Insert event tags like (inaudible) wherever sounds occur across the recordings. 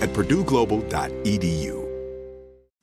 at purdueglobal.edu.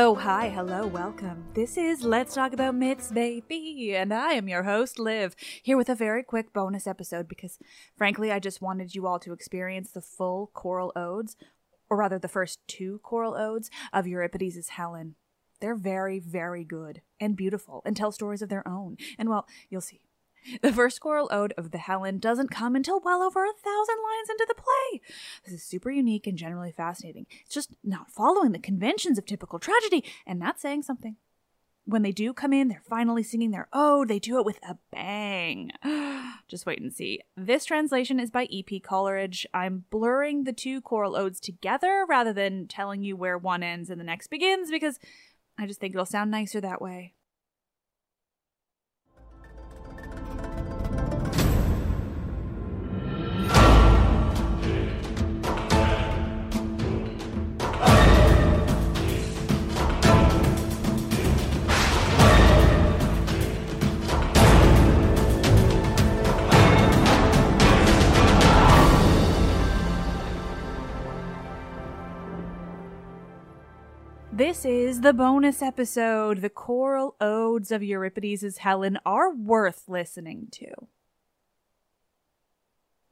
Oh, hi, hello, welcome. This is Let's Talk About Myths, baby, and I am your host, Liv, here with a very quick bonus episode because, frankly, I just wanted you all to experience the full choral odes, or rather, the first two choral odes of Euripides' Helen. They're very, very good and beautiful and tell stories of their own, and well, you'll see. (laughs) The first choral ode of the Helen doesn't come until well over a thousand lines into the play. This is super unique and generally fascinating. It's just not following the conventions of typical tragedy, and not saying something. When they do come in, they're finally singing their ode. They do it with a bang. (gasps) Just wait and see. This translation is by E.P. Coleridge. I'm blurring the two choral odes together rather than telling you where one ends and the next begins because I just think it'll sound nicer that way. This is the bonus episode. The choral odes of Euripides' Helen are worth listening to.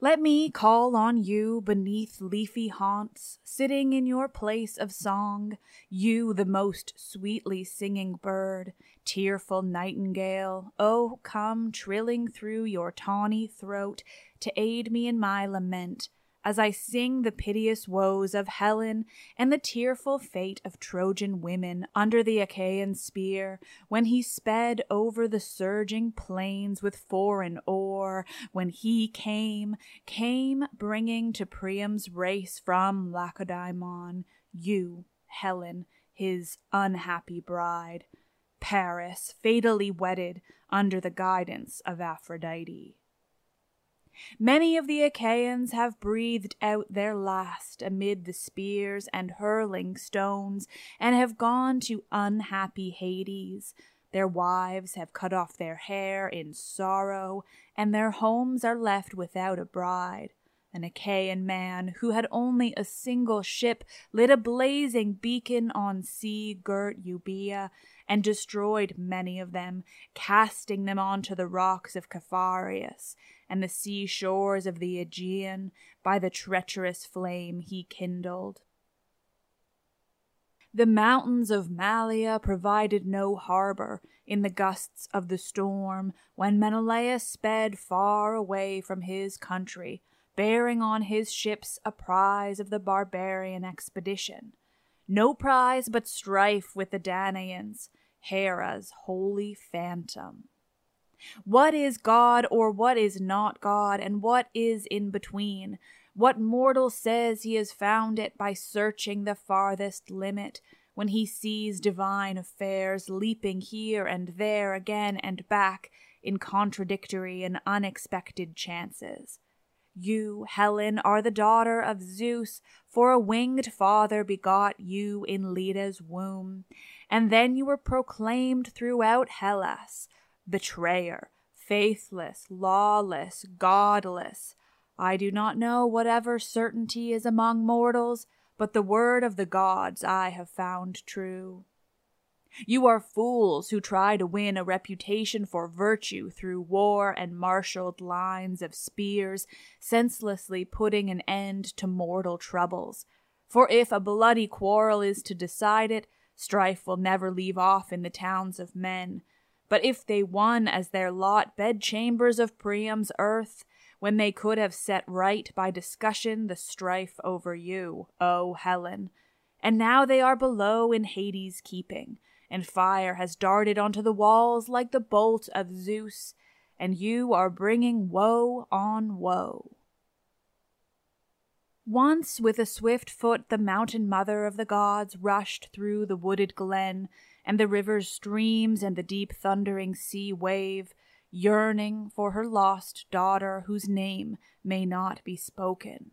Let me call on you beneath leafy haunts, sitting in your place of song, you, the most sweetly singing bird, tearful nightingale, oh, come trilling through your tawny throat to aid me in my lament as I sing the piteous woes of Helen and the tearful fate of Trojan women under the Achaean spear, when he sped over the surging plains with foreign oar, when he came, came bringing to Priam's race from Lacedaemon, you, Helen, his unhappy bride, Paris, fatally wedded under the guidance of Aphrodite. Many of the Achaeans have breathed out their last amid the spears and hurling stones, and have gone to unhappy Hades. Their wives have cut off their hair in sorrow, and their homes are left without a bride. An Achaean man who had only a single ship lit a blazing beacon on sea girt Euboea, and destroyed many of them, casting them onto the rocks of Caphareus and the sea shores of the Aegean by the treacherous flame he kindled. The mountains of Malea provided no harbor in the gusts of the storm when Menelaus sped far away from his country, bearing on his ships a prize of the barbarian expedition. No prize but strife with the Danaans, Hera's holy phantom. What is God or what is not God, and what is in between? What mortal says he has found it by searching the farthest limit, when he sees divine affairs leaping here and there again and back in contradictory and unexpected chances? You, Helen, are the daughter of Zeus, for a winged father begot you in Leda's womb, and then you were proclaimed throughout Hellas betrayer, faithless, lawless, godless. I do not know whatever certainty is among mortals, but the word of the gods I have found true. You are fools who try to win a reputation for virtue through war and marshaled lines of spears, senselessly putting an end to mortal troubles. For if a bloody quarrel is to decide it, strife will never leave off in the towns of men. But if they won as their lot bedchambers of Priam's earth, when they could have set right by discussion the strife over you, O Helen, and now they are below in Hades' keeping, and fire has darted onto the walls like the bolt of Zeus, and you are bringing woe on woe. Once, with a swift foot, the mountain mother of the gods rushed through the wooded glen, and the river's streams and the deep thundering sea wave, yearning for her lost daughter whose name may not be spoken.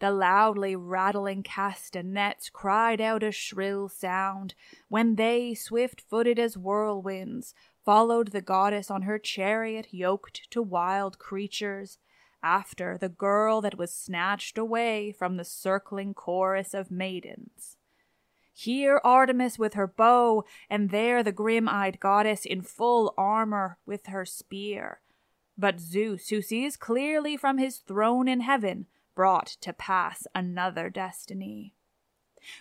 The loudly rattling castanets cried out a shrill sound when they, swift footed as whirlwinds, followed the goddess on her chariot yoked to wild creatures after the girl that was snatched away from the circling chorus of maidens. Here Artemis with her bow, and there the grim eyed goddess in full armor with her spear. But Zeus, who sees clearly from his throne in heaven, brought to pass another destiny.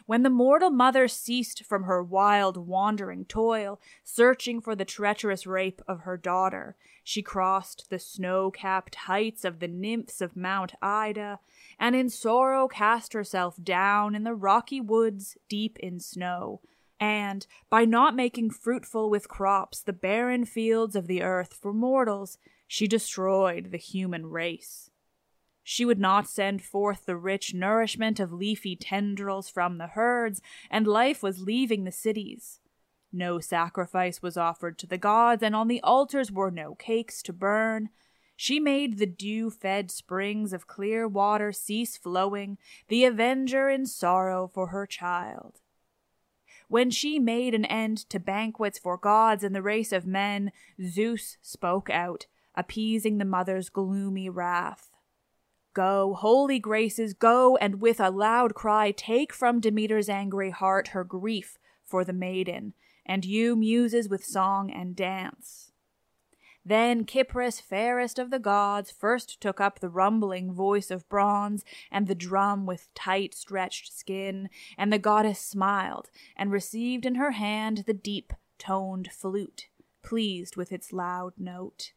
When the mortal mother ceased from her wild wandering toil, searching for the treacherous rape of her daughter, she crossed the snow capped heights of the nymphs of Mount Ida, and in sorrow cast herself down in the rocky woods deep in snow. And, by not making fruitful with crops the barren fields of the earth for mortals, she destroyed the human race. She would not send forth the rich nourishment of leafy tendrils from the herds, and life was leaving the cities. No sacrifice was offered to the gods, and on the altars were no cakes to burn. She made the dew fed springs of clear water cease flowing, the avenger in sorrow for her child. When she made an end to banquets for gods and the race of men, Zeus spoke out, appeasing the mother's gloomy wrath. Go, holy graces, go, and with a loud cry take from Demeter's angry heart her grief for the maiden, and you muses with song and dance. Then Cypris, fairest of the gods, first took up the rumbling voice of bronze and the drum with tight stretched skin, and the goddess smiled and received in her hand the deep toned flute, pleased with its loud note.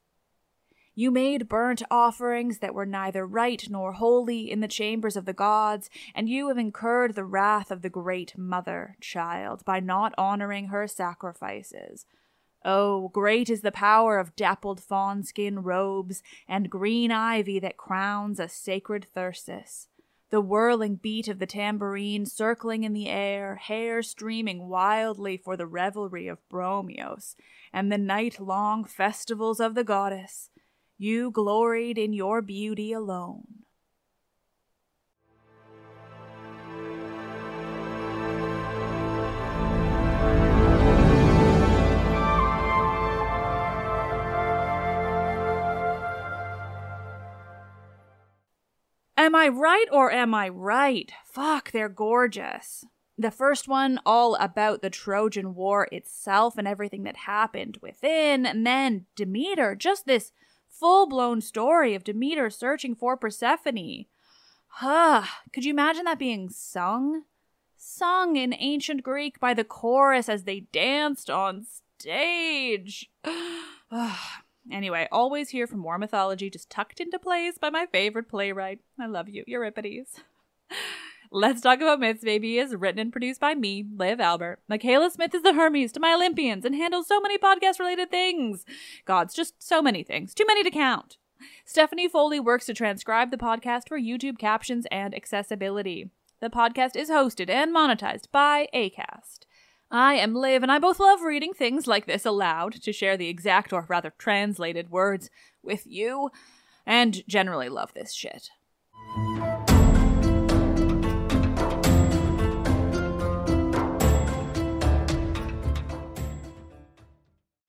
You made burnt offerings that were neither right nor holy in the chambers of the gods, and you have incurred the wrath of the great mother, child, by not honoring her sacrifices. Oh, great is the power of dappled fawnskin robes and green ivy that crowns a sacred thyrsus. The whirling beat of the tambourine circling in the air, hair streaming wildly for the revelry of Bromios, and the night long festivals of the goddess you gloried in your beauty alone. Am I right or am I right? Fuck, they're gorgeous. The first one, all about the Trojan War itself and everything that happened within. And then Demeter, just this full blown story of Demeter searching for Persephone. Huh. Could you imagine that being sung? Sung in ancient Greek by the chorus as they danced on stage. (sighs) anyway, always here for more mythology just tucked into place by my favorite playwright. I love you, Euripides. Let's Talk About Myths, baby, is written and produced by me, Liv Albert. Michaela Smith is the Hermes to my Olympians and handles so many podcast related things. God's just so many things. Too many to count. Stephanie Foley works to transcribe the podcast for YouTube captions and accessibility. The podcast is hosted and monetized by ACAST. I am Liv, and I both love reading things like this aloud to share the exact or rather translated words with you, and generally love this shit.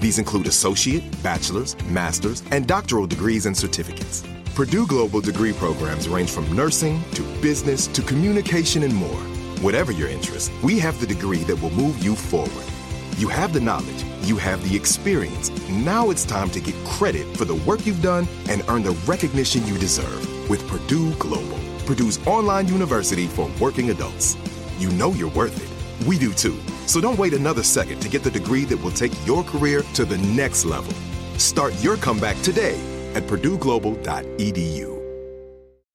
These include associate, bachelor's, master's, and doctoral degrees and certificates. Purdue Global degree programs range from nursing to business to communication and more. Whatever your interest, we have the degree that will move you forward. You have the knowledge, you have the experience. Now it's time to get credit for the work you've done and earn the recognition you deserve with Purdue Global, Purdue's online university for working adults. You know you're worth it. We do too. So don't wait another second to get the degree that will take your career to the next level. Start your comeback today at purdueglobal.edu.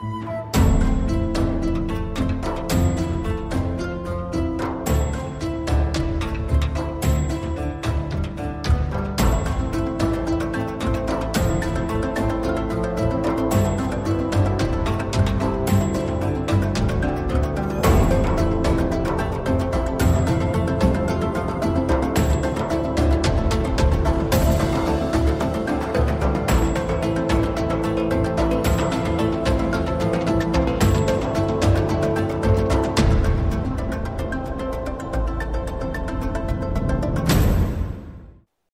Thank you.